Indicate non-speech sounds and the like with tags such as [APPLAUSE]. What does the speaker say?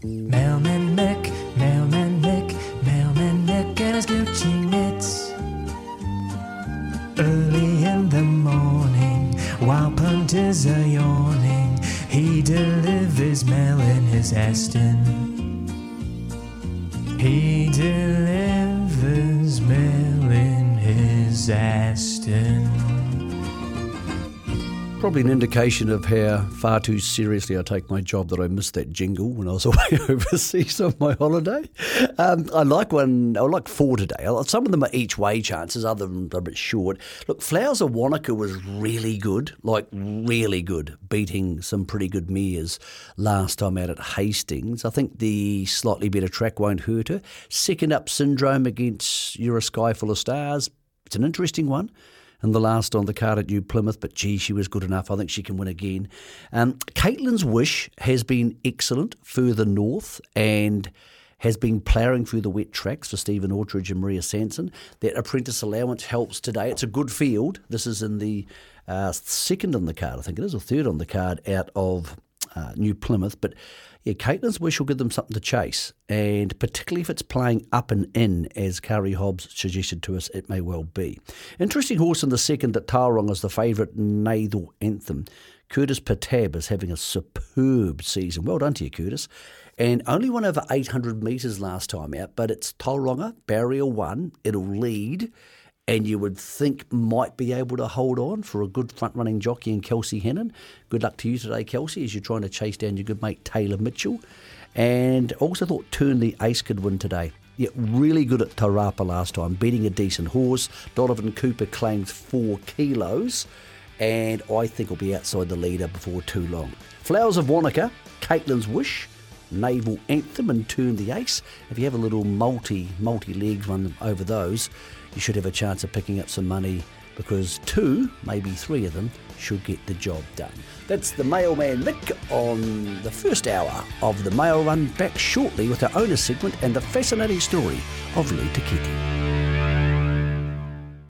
Mailman Mick, Mailman Mick, Mailman Mick and his Gucci knits. Early in the morning, while punters are yawning, he delivers mail in his Aston. He delivers mail in his Aston. Probably an indication of how far too seriously I take my job that I missed that jingle when I was [LAUGHS] away overseas on my holiday. Um, I like one, I like four today. Some of them are each way chances, other than a bit short. Look, Flowers of Wanaka was really good, like really good, beating some pretty good mares last time out at Hastings. I think the slightly better track won't hurt her. Second up syndrome against You're a Sky Full of Stars. It's an interesting one and the last on the card at New Plymouth, but gee, she was good enough. I think she can win again. Um, Caitlin's Wish has been excellent further north and has been ploughing through the wet tracks for Stephen Autridge and Maria Sanson. That apprentice allowance helps today. It's a good field. This is in the uh, second on the card, I think it is, or third on the card out of uh, New Plymouth. But yeah, Caitlin's Wish will give them something to chase, and particularly if it's playing up and in, as Kari Hobbs suggested to us, it may well be. Interesting horse in the second that Tauranga is the favourite Nathal Anthem. Curtis Patab is having a superb season. Well done to you, Curtis. And only won over 800 metres last time out, but it's Tauranga, barrier one. It'll lead and you would think might be able to hold on for a good front running jockey in Kelsey Hannam. Good luck to you today, Kelsey, as you're trying to chase down your good mate Taylor Mitchell. And also thought Turn the Ace could win today. Yeah, really good at Te Rapa last time, beating a decent horse. Donovan Cooper claims four kilos, and I think will be outside the leader before too long. Flowers of Wanaka, Caitlin's Wish, Naval Anthem, and Turn the Ace. If you have a little multi multi legs one over those, you should have a chance of picking up some money because two, maybe three of them, should get the job done. That's the Mailman Mick on the first hour of the Mail Run. Back shortly with our owner segment and the fascinating story of Lou Takiti.